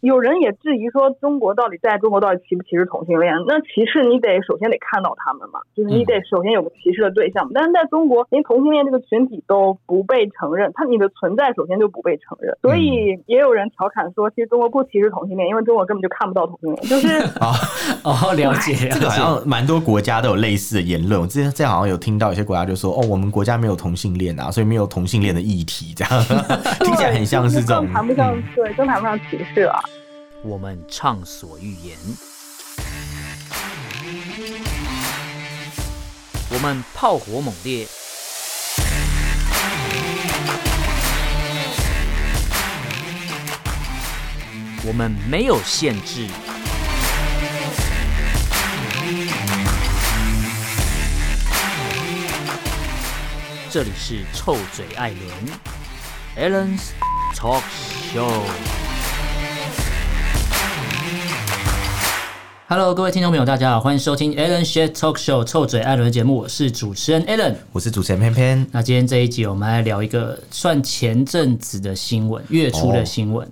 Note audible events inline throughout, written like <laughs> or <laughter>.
有人也质疑说，中国到底在中国到底歧不歧视同性恋？那歧视你得首先得看到他们嘛，就是你得首先有个歧视的对象。但是在中国，连同性恋这个群体都不被承认，他你的存在首先就不被承认。所以也有人调侃说，其实中国不歧视同性恋，因为中国根本就看不到同性恋。就是 <laughs> 哦哦，了解，这个好像蛮多国家都有类似的言论。我之前这样好像有听到有些国家就说，哦，我们国家没有同性恋啊，所以没有同性恋的议题，这样 <laughs> 听起来很像是这种，谈不上对，更谈不上歧视啊。我们畅所欲言，我们炮火猛烈，我们没有限制。这里是臭嘴艾伦 Allen's Talk Show。Hello，各位听众朋友，大家好，欢迎收听 Alan Share Talk Show 臭嘴艾伦的节目，我是主持人 Alan，我是主持人偏偏。那今天这一集，我们来聊一个算前阵子的新闻，月初的新闻。哦。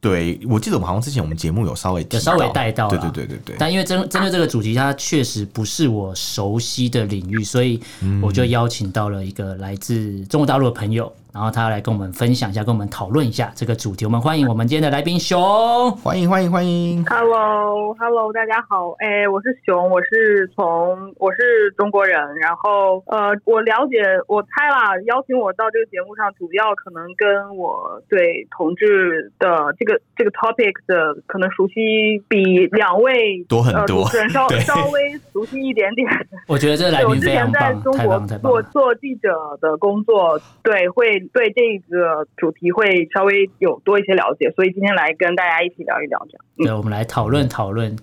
对，我记得我们好像之前我们节目有稍微有稍微带到，对对对对对。但因为针针对这个主题，它确实不是我熟悉的领域，所以我就邀请到了一个来自中国大陆的朋友。然后他来跟我们分享一下，跟我们讨论一下这个主题。我们欢迎我们今天的来宾熊，欢迎欢迎欢迎。Hello，Hello，大家好。哎，我是熊，我是从我是中国人。然后呃，我了解，我猜啦，邀请我到这个节目上，主要可能跟我对同志的这个这个 topic 的可能熟悉比两位多很多，主持人稍稍微熟悉一点点。<laughs> 我觉得这来宾非常棒，我之前在中国做做记者的工作，对会。对这个主题会稍微有多一些了解，所以今天来跟大家一起聊一聊这样。对，我们来讨论讨论。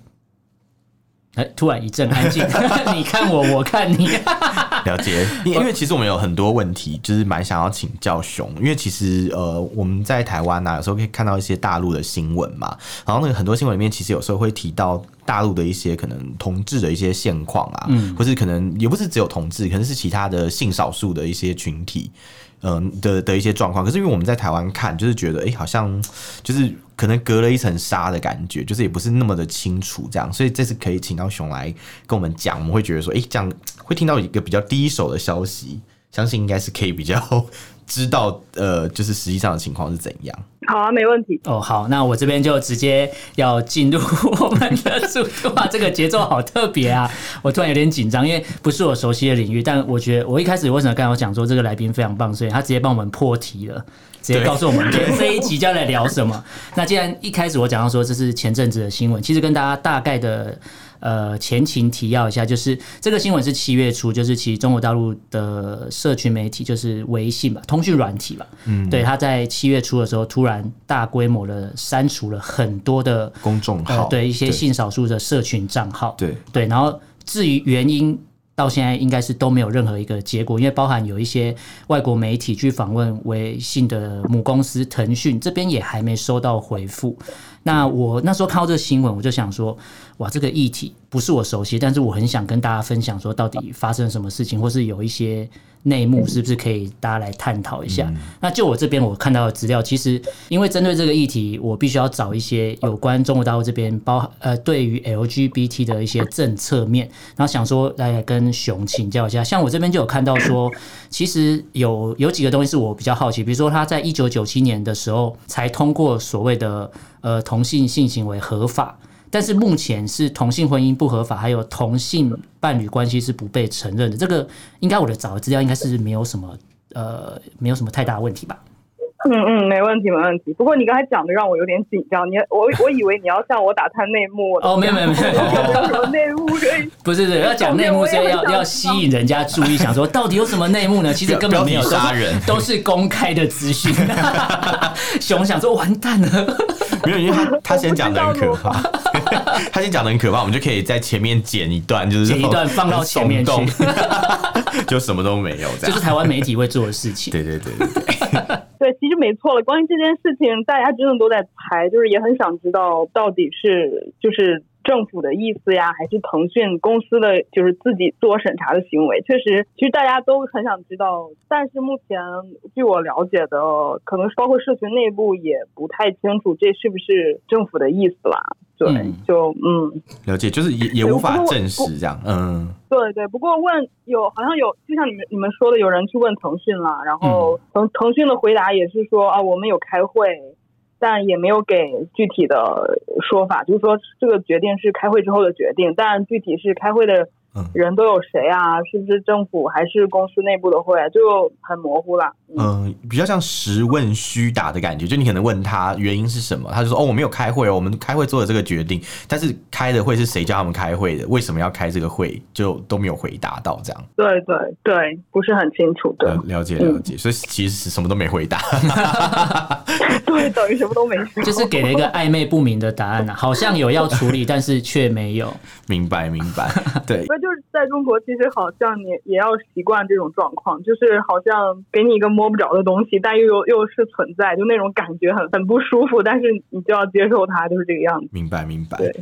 哎，突然一阵安静，<laughs> 你看我，我看你。<laughs> 了解，因为其实我们有很多问题，就是蛮想要请教熊，因为其实呃，我们在台湾呢、啊，有时候可以看到一些大陆的新闻嘛，然后那个很多新闻里面，其实有时候会提到大陆的一些可能同志的一些现况啊，嗯，或是可能也不是只有同志，可能是其他的性少数的一些群体。嗯的的一些状况，可是因为我们在台湾看，就是觉得哎、好像就是可能隔了一层纱的感觉，就是也不是那么的清楚这样，所以这次可以请到熊来跟我们讲，我们会觉得说，哎、这样会听到一个比较第一手的消息，相信应该是可以比较知道，呃，就是实际上的情况是怎样。好啊，没问题。哦，好，那我这边就直接要进入我们的主题。哇，这个节奏好特别啊！<laughs> 我突然有点紧张，因为不是我熟悉的领域。但我觉得，我一开始为什么刚才我讲说这个来宾非常棒，所以他直接帮我们破题了，直接告诉我们这一集将来聊什么。那既然一开始我讲到说这是前阵子的新闻，其实跟大家大概的。呃，前情提要一下，就是这个新闻是七月初，就是其实中国大陆的社群媒体就是微信吧，通讯软体吧，嗯，对，他在七月初的时候突然大规模的删除了很多的公众号，呃，对一些性少数的社群账号，对。对，然后至于原因，到现在应该是都没有任何一个结果，因为包含有一些外国媒体去访问微信的母公司腾讯这边也还没收到回复。那我那时候看到这个新闻，我就想说，哇，这个议题不是我熟悉，但是我很想跟大家分享，说到底发生什么事情，或是有一些内幕，是不是可以大家来探讨一下？嗯、那就我这边我看到的资料，其实因为针对这个议题，我必须要找一些有关中国大陆这边包呃对于 LGBT 的一些政策面，然后想说来跟熊请教一下。像我这边就有看到说，其实有有几个东西是我比较好奇，比如说他在一九九七年的时候才通过所谓的。呃，同性性行为合法，但是目前是同性婚姻不合法，还有同性伴侣关系是不被承认的。这个应该我的找的资料应该是没有什么呃，没有什么太大问题吧？嗯嗯，没问题没问题。不过你刚才讲的让我有点紧张，你我我以为你要向我打探内幕哦，没有没有没有，没有什么 <laughs> 内幕可以？不是不是，要讲内幕，所以要要吸引人家注意，想说到底有什么内幕呢？其实根本没有杀人，都是公开的资讯。<laughs> 熊想说完蛋了。没有，因为他他先讲的很可怕，<laughs> 他先讲的很可怕，我们就可以在前面剪一段，就是剪一段放到前面去，<laughs> 就什么都没有，这就是台湾媒体会做的事情。对对对对对，对，其实没错了。关于这件事情，大家真的都在猜，就是也很想知道到底是就是政府的意思呀，还是腾讯公司的就是自己自我审查的行为？确实，其实大家都很想知道。但是目前据我了解的，可能包括社群内部也不太清楚这是不是政府的意思啦。对，嗯、就嗯，了解，就是也也无法证实这样。嗯，对对。不过问有好像有，就像你们你们说的，有人去问腾讯了，然后腾腾讯的回答也是说啊，我们有开会。但也没有给具体的说法，就是说这个决定是开会之后的决定，但具体是开会的。人都有谁啊？是不是政府还是公司内部的会？就很模糊了。嗯、呃，比较像实问虚答的感觉。就你可能问他原因是什么，他就说：“哦，我没有开会哦，我们开会做了这个决定。”但是开的会是谁叫他们开会的？为什么要开这个会？就都没有回答到这样。对对对，不是很清楚的。了解了解，嗯、所以其实什么都没回答。<laughs> 对，等于什么都没说，<laughs> 就是给了一个暧昧不明的答案啊，好像有要处理，<laughs> 但是却没有。明白明白，对。就是在中国，其实好像你也要习惯这种状况，就是好像给你一个摸不着的东西，但又又又是存在，就那种感觉很很不舒服，但是你就要接受它，就是这个样子。明白，明白。对，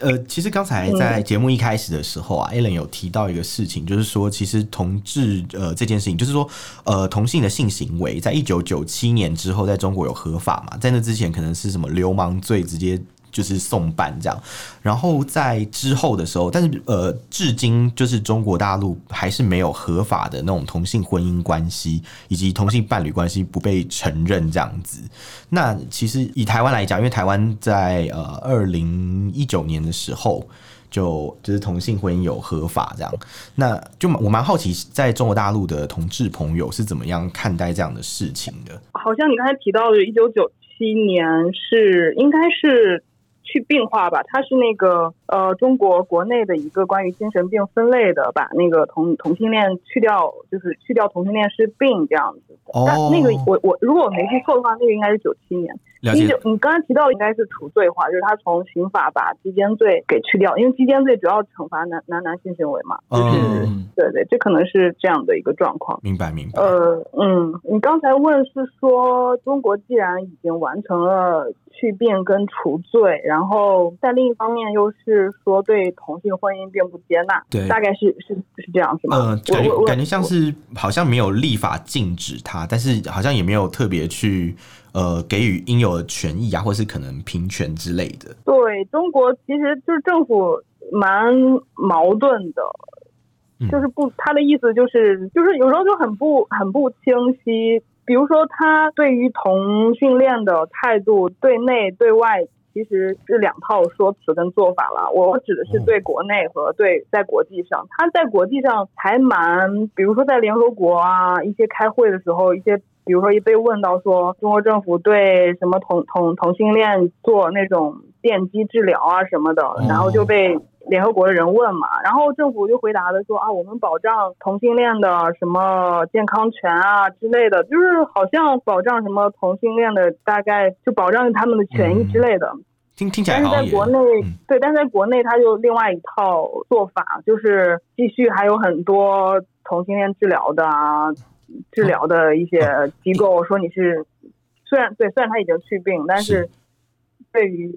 呃，其实刚才在节目一开始的时候啊、嗯、，Ellen 有提到一个事情，就是说，其实同志呃这件事情，就是说，呃，同性的性行为，在一九九七年之后，在中国有合法嘛？在那之前，可能是什么流氓罪，直接。就是送办这样，然后在之后的时候，但是呃，至今就是中国大陆还是没有合法的那种同性婚姻关系以及同性伴侣关系不被承认这样子。那其实以台湾来讲，因为台湾在呃二零一九年的时候就就是同性婚姻有合法这样，那就我蛮好奇，在中国大陆的同志朋友是怎么样看待这样的事情的？好像你刚才提到的，一九九七年是应该是。去病化吧，它是那个呃，中国国内的一个关于精神病分类的，把那个同同性恋去掉，就是去掉同性恋是病这样子。哦，但那个我我如果我没记错的话，那个应该是九七年。一九，你刚才提到的应该是除罪化，就是他从刑法把鸡奸罪给去掉，因为鸡奸罪主要惩罚男男男性行为嘛。就是、嗯、对对，这可能是这样的一个状况。明白明白。呃嗯，你刚才问是说中国既然已经完成了去病跟除罪，然后在另一方面又是说对同性婚姻并不接纳，对，大概是是是这样是吗？呃，感觉感觉像是好像没有立法禁止他，但是好像也没有特别去。呃，给予应有的权益啊，或是可能平权之类的。对，中国其实就是政府蛮矛盾的，嗯、就是不，他的意思就是，就是有时候就很不很不清晰。比如说，他对于同性恋的态度，对内对外其实是两套说辞跟做法了。我指的是对国内和对在国际上，他在国际上还蛮，比如说在联合国啊一些开会的时候，一些。比如说一被问到说中国政府对什么同同同性恋做那种电击治疗啊什么的，然后就被联合国的人问嘛，然后政府就回答的说啊，我们保障同性恋的什么健康权啊之类的，就是好像保障什么同性恋的大概就保障他们的权益之类的。听听起来好，但是在国内，对，但是在国内他就另外一套做法，就是继续还有很多同性恋治疗的啊。治疗的一些机构说你是，虽然对，虽然他已经去病，但是对于，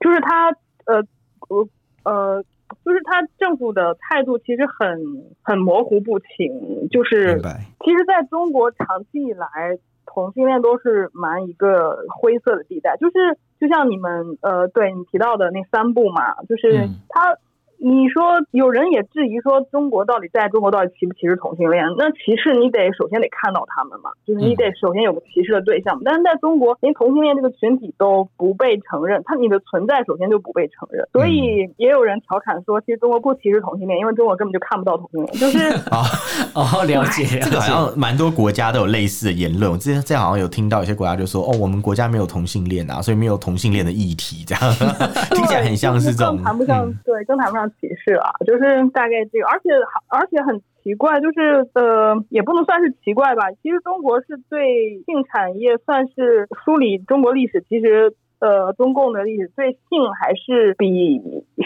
就是他呃呃呃，就是他政府的态度其实很很模糊不清，就是其实在中国长期以来同性恋都是蛮一个灰色的地带，就是就像你们呃对你提到的那三步嘛，就是他。你说有人也质疑说，中国到底在中国到底歧不歧视同性恋？那歧视你得首先得看到他们嘛，就是你得首先有个歧视的对象。但是在中国，连同性恋这个群体都不被承认，他你的存在首先就不被承认。所以也有人调侃说，其实中国不歧视同性恋，因为中国根本就看不到同性恋。就是 <laughs> 哦哦，了解，这个好像蛮多国家都有类似的言论。我之前这样好像有听到有些国家就说，哦，我们国家没有同性恋啊，所以没有同性恋的议题，这样 <laughs> 听起来很像是这种，谈不上，对，更谈不上。歧视啊，就是大概这个，而且而且很奇怪，就是呃，也不能算是奇怪吧。其实中国是对性产业算是梳理中国历史，其实呃，中共的历史对性还是比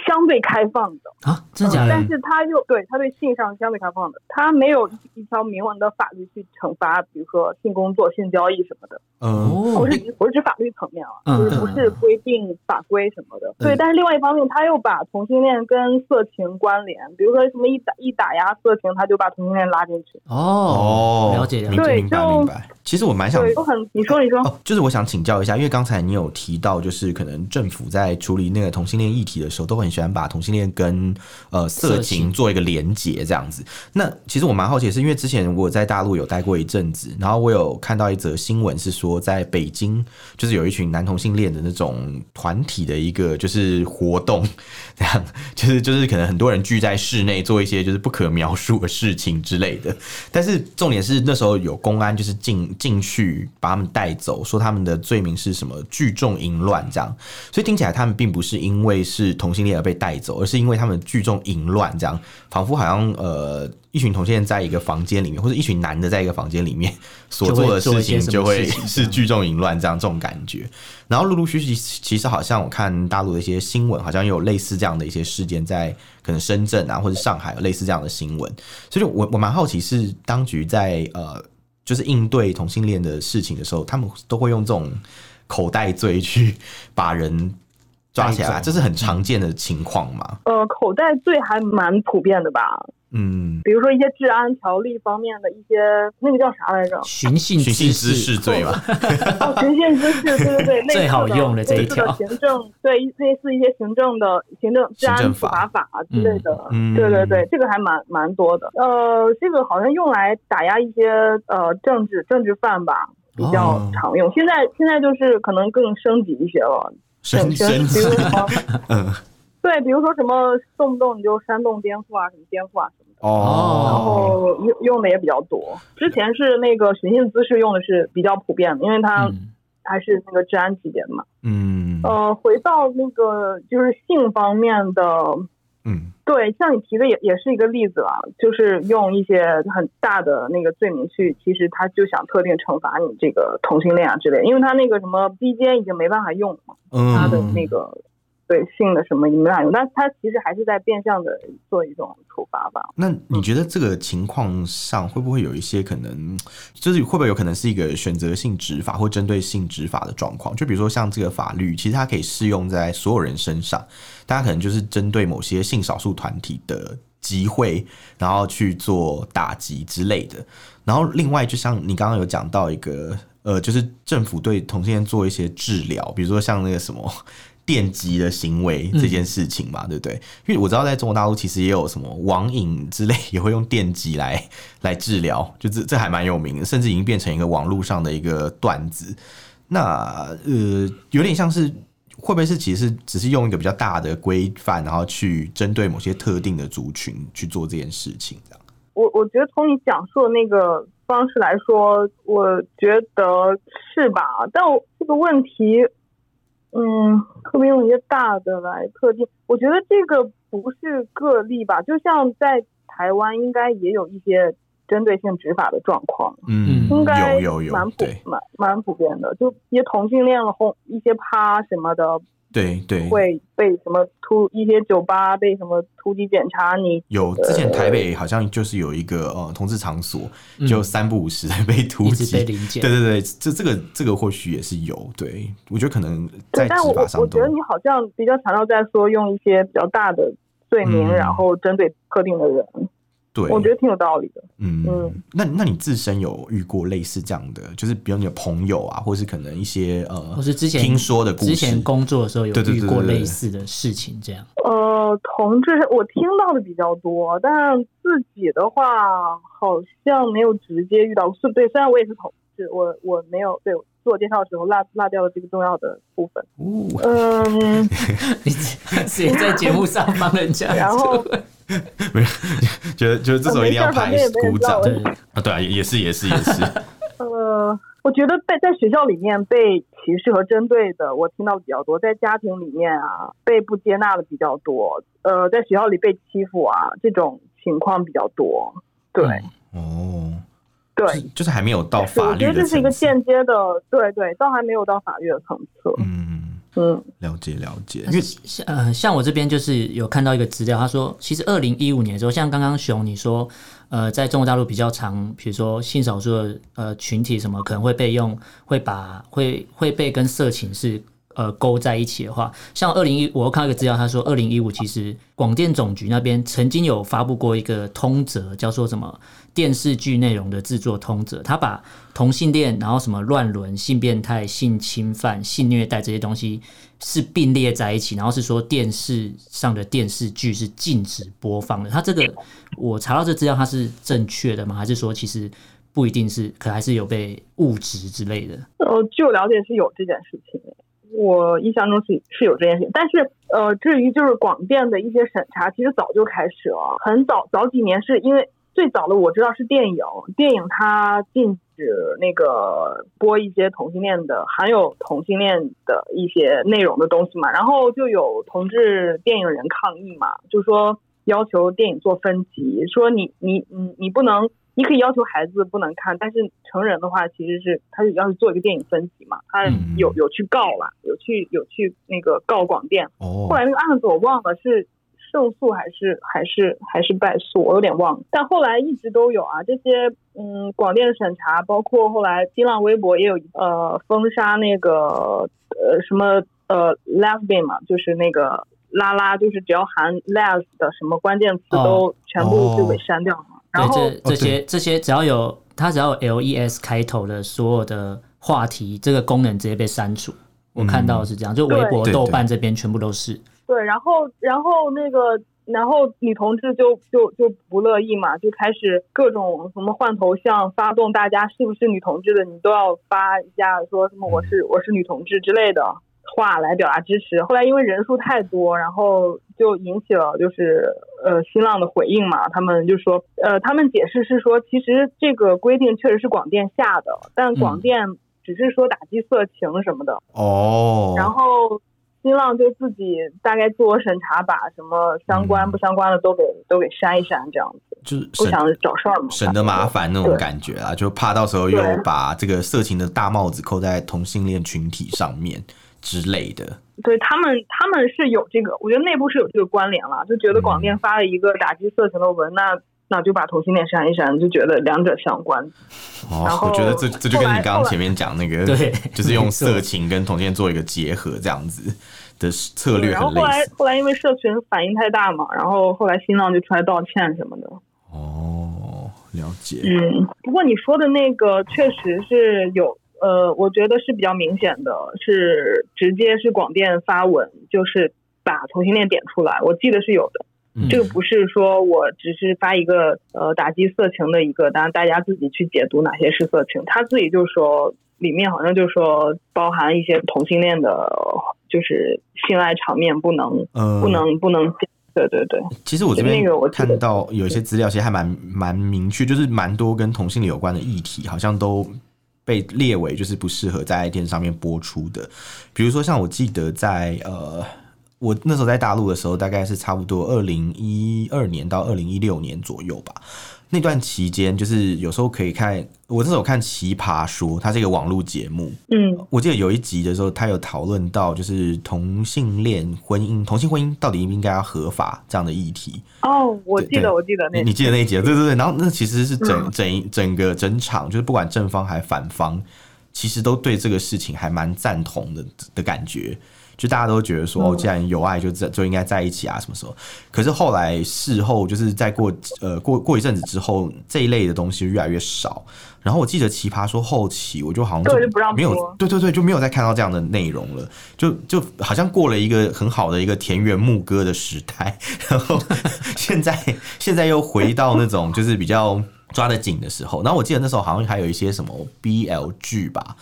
相对开放的啊，真假的？但是他又对他对性上相对开放的，他没有一条明文的法律去惩罚，比如说性工作、性交易什么的。哦，不是不是指法律层面啊，嗯、就是不是规定法规什么的。嗯、对，但是另外一方面，他又把同性恋跟色情关联，比如说什么一打一打压色情，他就把同性恋拉进去。哦，了解了解，对，明白明白。其实我蛮想，我很，你说你说、哦，就是我想请教一下，因为刚才你有提到，就是可能政府在处理那个同性恋议题的时候，都很喜欢把同性恋跟呃色情做一个连结这样子。那其实我蛮好奇的是，因为之前我在大陆有待过一阵子，然后我有看到一则新闻是说，在北京就是有一群男同性恋的那种团体的一个就是活动，这样就是就是可能很多人聚在室内做一些就是不可描述的事情之类的。但是重点是那时候有公安就是进。进去把他们带走，说他们的罪名是什么聚众淫乱这样，所以听起来他们并不是因为是同性恋而被带走，而是因为他们聚众淫乱这样，仿佛好像呃一群同性恋在一个房间里面，或者一群男的在一个房间里面所做的事情就会是聚众淫乱这样这种感觉。然后陆陆续续，其实好像我看大陆的一些新闻，好像有类似这样的一些事件，在可能深圳啊或者上海有类似这样的新闻，所以我我蛮好奇是当局在呃。就是应对同性恋的事情的时候，他们都会用这种口袋罪去把人抓起来，这是很常见的情况嘛？呃，口袋罪还蛮普遍的吧？嗯，比如说一些治安条例方面的一些，那个叫啥来着？寻衅寻衅滋事罪嘛？哦，寻衅滋事，对对对，<laughs> 最好用的这一条行政，对类似一些行政的行政治安处罚法之类的，嗯，对对对，这个还蛮蛮多的。呃，这个好像用来打压一些呃政治政治犯吧，比较常用。现在现在就是可能更升级一些了，升升级，<laughs> 嗯。对，比如说什么动不动你就煽动颠覆啊，什么颠覆啊什么的，哦，然后用用的也比较多。之前是那个寻衅滋事用的是比较普遍的，因为它还是那个治安级别的嘛。嗯。呃，回到那个就是性方面的，嗯，对，像你提的也也是一个例子啊，就是用一些很大的那个罪名去，其实他就想特定惩罚你这个同性恋啊之类，因为他那个什么逼奸已经没办法用了嘛，嗯，他的那个。对性的什么也没法用，但他其实还是在变相的做一种处罚吧。那你觉得这个情况上会不会有一些可能，就是会不会有可能是一个选择性执法或针对性执法的状况？就比如说像这个法律，其实它可以适用在所有人身上，大家可能就是针对某些性少数团体的集会，然后去做打击之类的。然后另外，就像你刚刚有讲到一个，呃，就是政府对同性恋做一些治疗，比如说像那个什么。电击的行为这件事情嘛，嗯、对不对？因为我知道在中国大陆其实也有什么网瘾之类，<laughs> 也会用电击来来治疗，就这这还蛮有名的，甚至已经变成一个网络上的一个段子。那呃，有点像是会不会是其实是只是用一个比较大的规范，然后去针对某些特定的族群去做这件事情？这样。我我觉得从你讲述的那个方式来说，我觉得是吧？但我这个问题。嗯，特别用一些大的来特定，我觉得这个不是个例吧？就像在台湾，应该也有一些针对性执法的状况。嗯，应该有有有，蛮普蛮蛮普遍的，就一些同性恋轰一些趴什么的。对对，会被什么突一些酒吧被什么突击检查？你有之前台北好像就是有一个呃同志场所，嗯、就三不五时被突击，被临检。对对对，这这个这个或许也是有。对，我觉得可能在执法上我，我觉得你好像比较强调在说用一些比较大的罪名，嗯、然后针对特定的人。对，我觉得挺有道理的。嗯嗯，那那你自身有遇过类似这样的，就是比如你的朋友啊，或是可能一些呃，或是之前听说的故事，之前工作的时候有遇过类似的事情，这样。呃，同志，我听到的比较多，但自己的话好像没有直接遇到。是对，虽然我也是同志，我我没有对自我介绍的时候落落掉了这个重要的部分。哦、嗯，<laughs> 你谁在节目上帮人家？然后。<laughs> 没有，觉得觉得这时候一定要拍鼓掌。对啊，对啊，也是也是也是。<laughs> 呃，我觉得被在学校里面被歧视和针对的，我听到比较多；在家庭里面啊，被不接纳的比较多。呃，在学校里被欺负啊，这种情况比较多。对，嗯、哦，对，就是，就是还没有到法律。我觉得这是一个间接的，对对，都还没有到法律的层次。嗯。嗯，了解了解。因为像呃，像我这边就是有看到一个资料，他说，其实二零一五年的时候，像刚刚熊你说，呃，在中国大陆比较常，比如说性少数的呃群体什么，可能会被用，会把会会被跟色情是。呃，勾在一起的话，像二零一，我看到一个资料，他说二零一五其实广电总局那边曾经有发布过一个通则，叫做什么电视剧内容的制作通则，他把同性恋，然后什么乱伦、性变态、性侵犯、性虐待这些东西是并列在一起，然后是说电视上的电视剧是禁止播放的。他这个我查到这资料，它是正确的吗？还是说其实不一定是，可还是有被误植之类的？呃，据我了解是有这件事情。我印象中是是有这件事情，但是呃，至于就是广电的一些审查，其实早就开始了，很早早几年是因为最早的我知道是电影，电影它禁止那个播一些同性恋的含有同性恋的一些内容的东西嘛，然后就有同志电影人抗议嘛，就说要求电影做分级，说你你你你不能。你可以要求孩子不能看，但是成人的话，其实是他是要是做一个电影分级嘛，他有有去告了，有去有去那个告广电。哦。后来那个案子我忘了是胜诉还是还是还是败诉，我有点忘了。但后来一直都有啊，这些嗯广电的审查，包括后来新浪微博也有呃封杀那个呃什么呃 lesbian 嘛，就是那个拉拉，就是只要含 les 的什么关键词都全部就给删掉了。哦哦对，这这些这些只要有它只要有 L E S 开头的所有的话题，这个功能直接被删除。我看到的是这样，就微博、豆瓣这边全部都是。对，然后然后那个然后女同志就就就不乐意嘛，就开始各种什么换头像，发动大家是不是女同志的，你都要发一下说什么我是我是女同志之类的。话来表达支持，后来因为人数太多，然后就引起了就是呃新浪的回应嘛，他们就说呃他们解释是说，其实这个规定确实是广电下的，但广电只是说打击色情什么的。哦，然后新浪就自己大概自我审查，把什么相关不相关的都给、嗯、都给删一删，这样子就是不想找事儿嘛，省得麻烦那种感觉啊，就怕到时候又把这个色情的大帽子扣在同性恋群体上面。之类的，对他们，他们是有这个，我觉得内部是有这个关联了，就觉得广电发了一个打击色情的文，那那就把同性恋删一删，就觉得两者相关。哦，然后我觉得这这就跟你刚刚前面讲那个，对，就是用色情跟同性恋做一个结合这样子的策略。然后后来后来因为社群反应太大嘛，然后后来新浪就出来道歉什么的。哦，了解。嗯，不过你说的那个确实是有。呃，我觉得是比较明显的，是直接是广电发文，就是把同性恋点出来。我记得是有的，嗯、这个不是说我只是发一个呃打击色情的一个，当然大家自己去解读哪些是色情。他自己就说里面好像就说包含一些同性恋的，就是性爱场面不能、呃、不能不能，对对对。其实我这边我看到有一些资料，其实还蛮蛮明确，就是蛮多跟同性恋有关的议题，好像都。被列为就是不适合在电视上面播出的，比如说像我记得在呃，我那时候在大陆的时候，大概是差不多二零一二年到二零一六年左右吧。那段期间，就是有时候可以看，我那时候看《奇葩说》，它是一个网络节目。嗯，我记得有一集的时候，他有讨论到就是同性恋婚姻，同性婚姻到底应不应该要合法这样的议题。哦，我记得，我记得那，你记得那一集？对对对。然后那其实是整整整个整场，就是不管正方还反方，其实都对这个事情还蛮赞同的的感觉。就大家都觉得说，哦，既然有爱就在就应该在一起啊，什么时候？可是后来事后，就是在过呃过过一阵子之后，这一类的东西越来越少。然后我记得奇葩说后期，我就好像就没有，对对对，就没有再看到这样的内容了。就就好像过了一个很好的一个田园牧歌的时代，<laughs> 然后现在现在又回到那种就是比较抓得紧的时候。然后我记得那时候好像还有一些什么 BL 剧吧。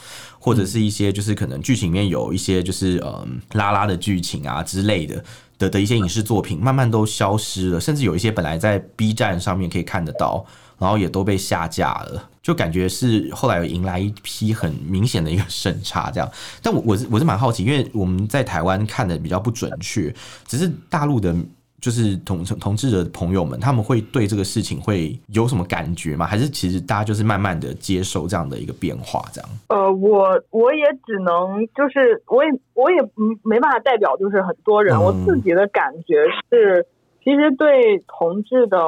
或者是一些就是可能剧情里面有一些就是嗯拉拉的剧情啊之类的的的一些影视作品，慢慢都消失了，甚至有一些本来在 B 站上面可以看得到，然后也都被下架了，就感觉是后来有迎来一批很明显的一个审查这样。但我我是我是蛮好奇，因为我们在台湾看的比较不准确，只是大陆的。就是同同志的朋友们，他们会对这个事情会有什么感觉吗？还是其实大家就是慢慢的接受这样的一个变化？这样？呃，我我也只能就是我也我也没办法代表就是很多人，嗯、我自己的感觉是，其实对同志的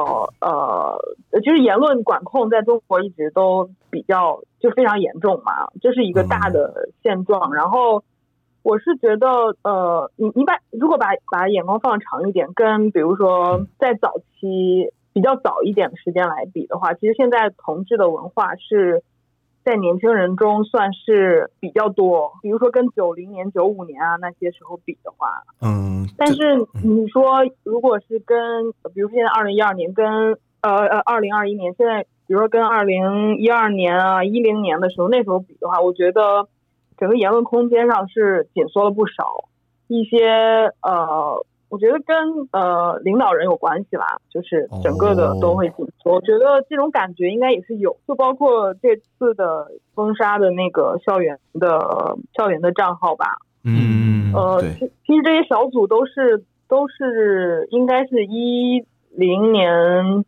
呃，就是言论管控在中国一直都比较就非常严重嘛，这是一个大的现状，嗯、然后。我是觉得，呃，你你把如果把把眼光放长一点，跟比如说在早期比较早一点的时间来比的话，其实现在同志的文化是在年轻人中算是比较多。比如说跟九零年、九五年啊那些时候比的话，嗯，但是你说如果是跟，比如说现在二零一二年跟呃呃二零二一年，现在比如说跟二零一二年啊一零年的时候那时候比的话，我觉得。整个言论空间上是紧缩了不少，一些呃，我觉得跟呃领导人有关系吧，就是整个的都会紧缩。我觉得这种感觉应该也是有，就包括这次的封杀的那个校园的校园的账号吧。嗯，呃，其实这些小组都是都是应该是一零年，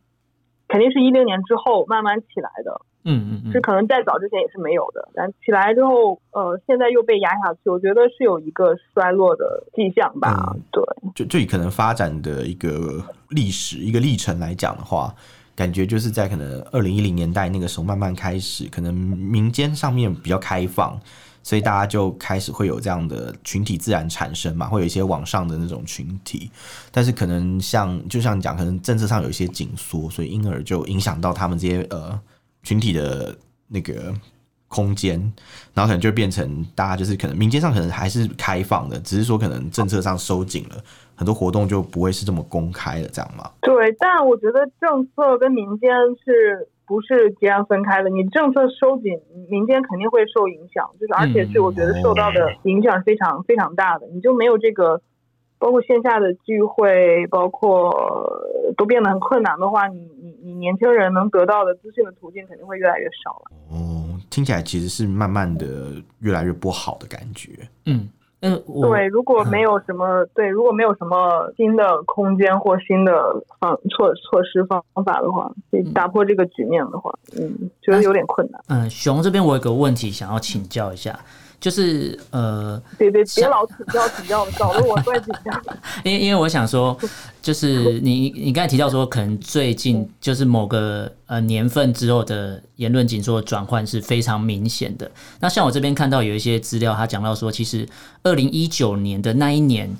肯定是一零年之后慢慢起来的。嗯嗯，是可能在早之前也是没有的，但起来之后，呃，现在又被压下去，我觉得是有一个衰落的迹象吧。嗯、对，就就以可能发展的一个历史一个历程来讲的话，感觉就是在可能二零一零年代那个时候慢慢开始，可能民间上面比较开放，所以大家就开始会有这样的群体自然产生嘛，会有一些网上的那种群体，但是可能像就像你讲，可能政策上有一些紧缩，所以因而就影响到他们这些呃。群体的那个空间，然后可能就变成大家就是可能民间上可能还是开放的，只是说可能政策上收紧了，很多活动就不会是这么公开的，这样吗？对，但我觉得政策跟民间是不是截然分开的？你政策收紧，民间肯定会受影响，就是而且是我觉得受到的影响是非常非常大的，你就没有这个。包括线下的聚会，包括都变得很困难的话，你你你年轻人能得到的资讯的途径肯定会越来越少了。哦，听起来其实是慢慢的越来越不好的感觉。嗯嗯，对，如果没有什么、嗯、对，如果没有什么新的空间或新的方措措施方法的话，打破这个局面的话，嗯，觉得有点困难。嗯，熊这边我有个问题想要请教一下。就是呃，别别别老请教请教，搞得我怪紧张。<laughs> 因为因为我想说，就是你你刚才提到说，可能最近就是某个呃年份之后的言论紧缩转换是非常明显的。那像我这边看到有一些资料，他讲到说，其实二零一九年的那一年，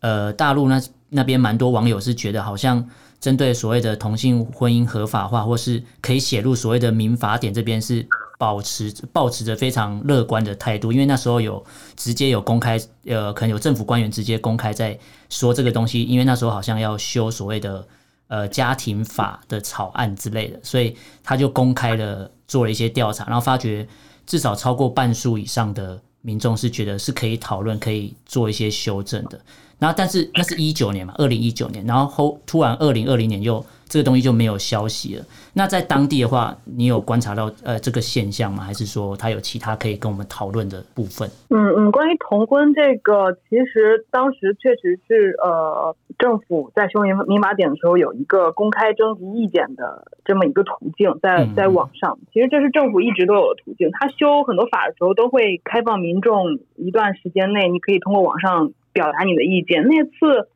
呃，大陆那那边蛮多网友是觉得好像。针对所谓的同性婚姻合法化，或是可以写入所谓的民法典，这边是保持保持着非常乐观的态度，因为那时候有直接有公开，呃，可能有政府官员直接公开在说这个东西，因为那时候好像要修所谓的呃家庭法的草案之类的，所以他就公开了做了一些调查，然后发觉至少超过半数以上的民众是觉得是可以讨论、可以做一些修正的。然后，但是那是一九年嘛，二零一九年，然后后突然二零二零年又这个东西就没有消息了。那在当地的话，你有观察到呃这个现象吗？还是说它有其他可以跟我们讨论的部分？嗯嗯，关于同婚这个，其实当时确实是呃政府在修民民法典的时候有一个公开征集意见的这么一个途径，在在网上，其实这是政府一直都有的途径。他修很多法的时候都会开放民众一段时间内，你可以通过网上。表达你的意见。那次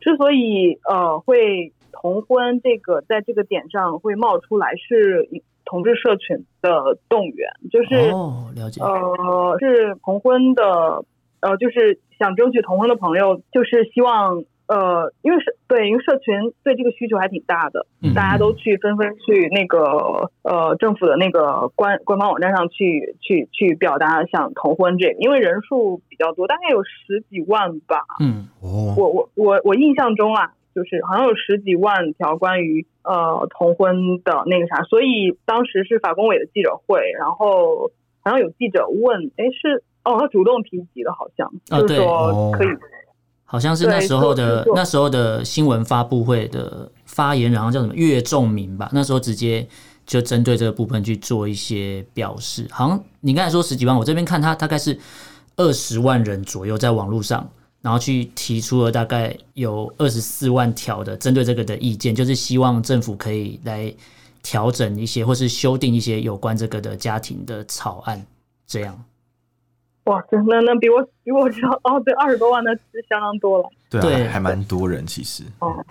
之所以呃会同婚这个在这个点上会冒出来，是同志社群的动员，就是哦，了解，呃是同婚的呃就是想争取同婚的朋友，就是希望。呃，因为是对，因为社群对这个需求还挺大的，嗯、大家都去纷纷去那个呃政府的那个官官方网站上去去去表达想同婚这个，因为人数比较多，大概有十几万吧。嗯，哦，我我我我印象中啊，就是好像有十几万条关于呃同婚的那个啥，所以当时是法工委的记者会，然后好像有记者问，哎，是哦，他主动提及的，好像、哦、就是说可以。好像是那时候的那时候的新闻发布会的发言人，好像叫什么岳仲明吧？那时候直接就针对这个部分去做一些表示。好像你刚才说十几万，我这边看他大概是二十万人左右在网络上，然后去提出了大概有二十四万条的针对这个的意见，就是希望政府可以来调整一些或是修订一些有关这个的家庭的草案，这样。哇，真的那比我比我知道哦，对，二十多万那是相当多了。对啊，还蛮多人其实。哦，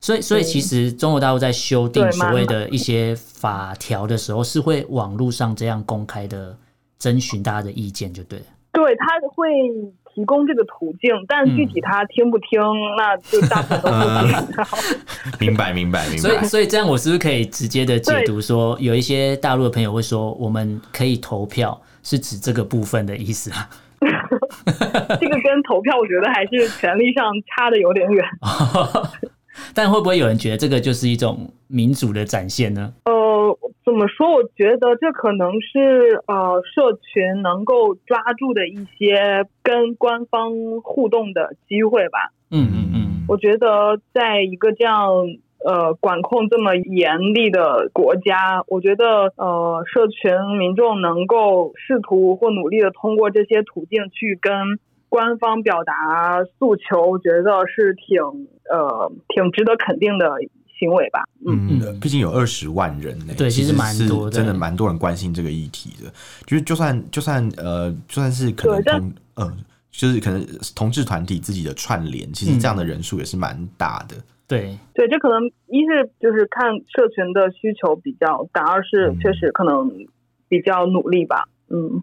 所以所以其实中国大陆在修订所谓的一些法条的时候，是会网络上这样公开的征询大家的意见，就对了。对，他会提供这个途径，但具体他听不听，嗯、那就大部分都不听。明白，明白，明白。所以所以这样，我是不是可以直接的解读说，有一些大陆的朋友会说，我们可以投票。是指这个部分的意思啊？<laughs> 这个跟投票，我觉得还是权力上差的有点远。<laughs> 但会不会有人觉得这个就是一种民主的展现呢？呃，怎么说？我觉得这可能是呃，社群能够抓住的一些跟官方互动的机会吧。嗯嗯嗯，我觉得在一个这样。呃，管控这么严厉的国家，我觉得呃，社群民众能够试图或努力的通过这些途径去跟官方表达诉求，我觉得是挺呃挺值得肯定的行为吧。嗯嗯，毕竟有二十万人呢，对，其实蛮多的，真的蛮多人关心这个议题的。就是就算就算呃，就算是可能同呃，就是可能同志团体自己的串联，其实这样的人数也是蛮大的。对对，这可能一是就是看社群的需求比较大，二是确实可能比较努力吧。嗯，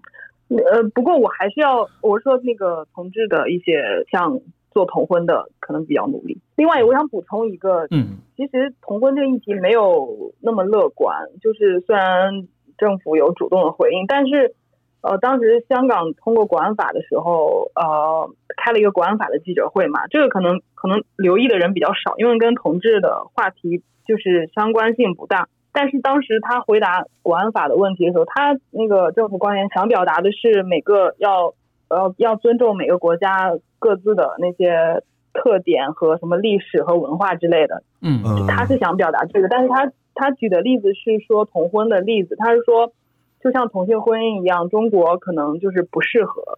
呃，不过我还是要我说那个同志的一些像做同婚的可能比较努力。另外，我想补充一个，嗯，其实同婚这个议题没有那么乐观，就是虽然政府有主动的回应，但是。呃，当时香港通过国安法的时候，呃，开了一个国安法的记者会嘛，这个可能可能留意的人比较少，因为跟同志的话题就是相关性不大。但是当时他回答国安法的问题的时候，他那个政府官员想表达的是每个要呃要尊重每个国家各自的那些特点和什么历史和文化之类的。嗯嗯，他是想表达这个，但是他他举的例子是说同婚的例子，他是说。就像同性婚姻一样，中国可能就是不适合，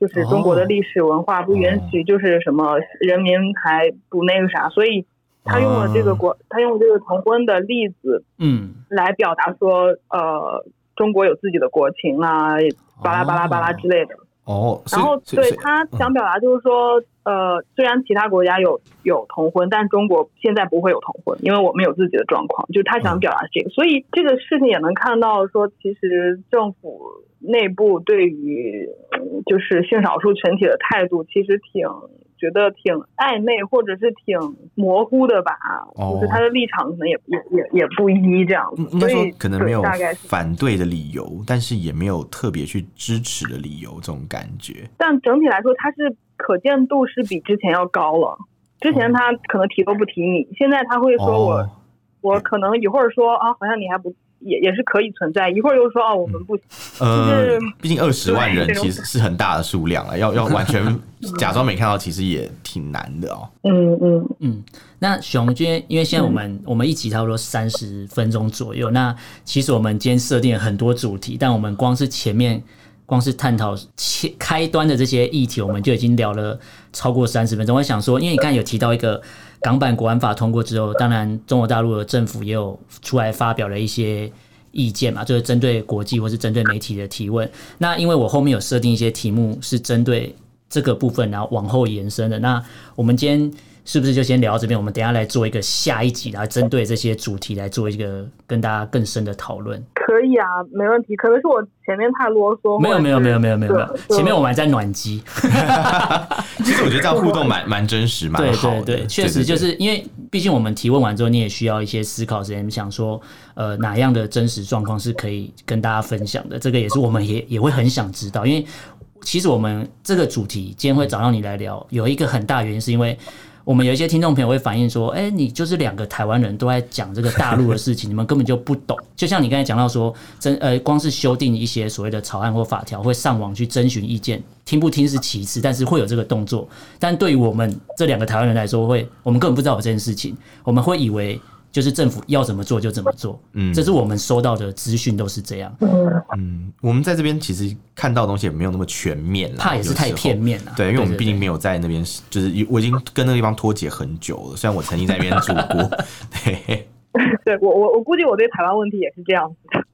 就是中国的历史文化不允许，就是什么人民还不那个啥，所以他用了这个国，他用这个同婚的例子，嗯，来表达说，呃，中国有自己的国情啊，巴拉巴拉巴拉之类的。哦，然后对他想表达就是说，呃，虽然其他国家有有同婚，但中国现在不会有同婚，因为我们有自己的状况。就是他想表达这个，所以这个事情也能看到说，其实政府内部对于就是性少数群体的态度，其实挺。觉得挺暧昧，或者是挺模糊的吧，哦、就是他的立场可能也也也也不一这样子。应该说可能没有反对的理由，但是也没有特别去支持的理由，这种感觉。但整体来说，他是可见度是比之前要高了。之前他可能提都不提你，哦、现在他会说我，哦、我可能一会儿说啊，好像你还不。也也是可以存在，一会儿又说哦，我们不行。呃，毕竟二十万人其实是很大的数量了，要要完全 <laughs> 假装没看到，其实也挺难的哦。嗯嗯嗯。那熊，因为因为现在我们、嗯、我们一集差不多三十分钟左右，那其实我们今天设定了很多主题，但我们光是前面光是探讨前开端的这些议题，我们就已经聊了超过三十分钟。我想说，因为你刚才有提到一个。港版国安法通过之后，当然中国大陆的政府也有出来发表了一些意见嘛，就是针对国际或是针对媒体的提问。那因为我后面有设定一些题目是针对这个部分，然后往后延伸的。那我们今天。是不是就先聊到这边？我们等一下来做一个下一集，来针对这些主题来做一个跟大家更深的讨论。可以啊，没问题。可能是我前面太啰嗦。没有没有没有没有没有没有，前面我们还在暖机。<laughs> 其实我觉得这样互动蛮蛮真实，蛮好的。对对对，确实就是因为毕竟我们提问完之后，你也需要一些思考时间，想说呃哪样的真实状况是可以跟大家分享的。这个也是我们也也会很想知道，因为其实我们这个主题今天会找到你来聊，有一个很大原因是因为。我们有一些听众朋友会反映说：“哎，你就是两个台湾人都在讲这个大陆的事情，你们根本就不懂。”就像你刚才讲到说，真呃，光是修订一些所谓的草案或法条，会上网去征询意见，听不听是其次，但是会有这个动作。但对于我们这两个台湾人来说，会我们根本不知道有这件事情，我们会以为就是政府要怎么做就怎么做。嗯，这是我们收到的资讯都是这样。嗯，我们在这边其实看到的东西也没有那么全面啦，怕也是太片面了。对，因为我们毕竟没有在那边，就是我已经跟那个地方脱节很久了。虽然我曾经在那边住过，<laughs> 对，<laughs> 对我我我估计我对台湾问题也是这样子的。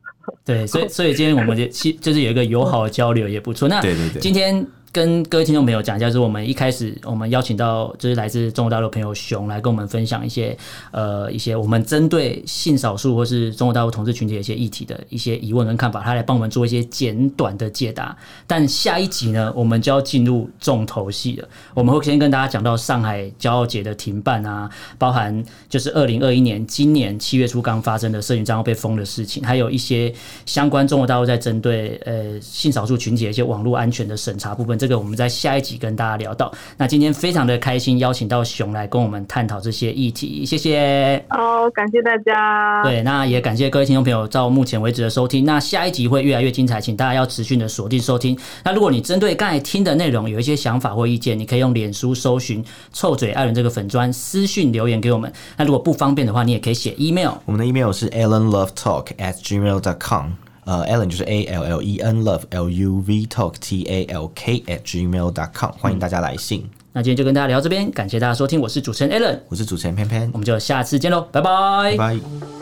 对，所以所以今天我们就其就是有一个友好的交流也不错。那对对对，今天。跟各位听众朋友讲一下，就是我们一开始我们邀请到就是来自中国大陆朋友熊来跟我们分享一些呃一些我们针对性少数或是中国大陆同志群体的一些议题的一些疑问跟看法，他来帮我们做一些简短的解答。但下一集呢，我们就要进入重头戏了。我们会先跟大家讲到上海骄傲节的停办啊，包含就是二零二一年今年七月初刚发生的社群账号被封的事情，还有一些相关中国大陆在针对呃性少数群体的一些网络安全的审查部分。这个我们在下一集跟大家聊到。那今天非常的开心，邀请到熊来跟我们探讨这些议题，谢谢。哦，感谢大家。对，那也感谢各位听众朋友到目前为止的收听。那下一集会越来越精彩，请大家要持续的锁定收听。那如果你针对刚才听的内容有一些想法或意见，你可以用脸书搜寻“臭嘴艾伦”这个粉专私讯留言给我们。那如果不方便的话，你也可以写 email。我们的 email 是 allenlovetalk at gmail dot com。呃，Allen 就是 A L L E N，Love L U V Talk T A L K at gmail dot com，欢迎大家来信。那今天就跟大家聊到这边，感谢大家收听，我是主持人 Allen，我是主持人偏偏，我们就下次见喽，拜拜，拜拜。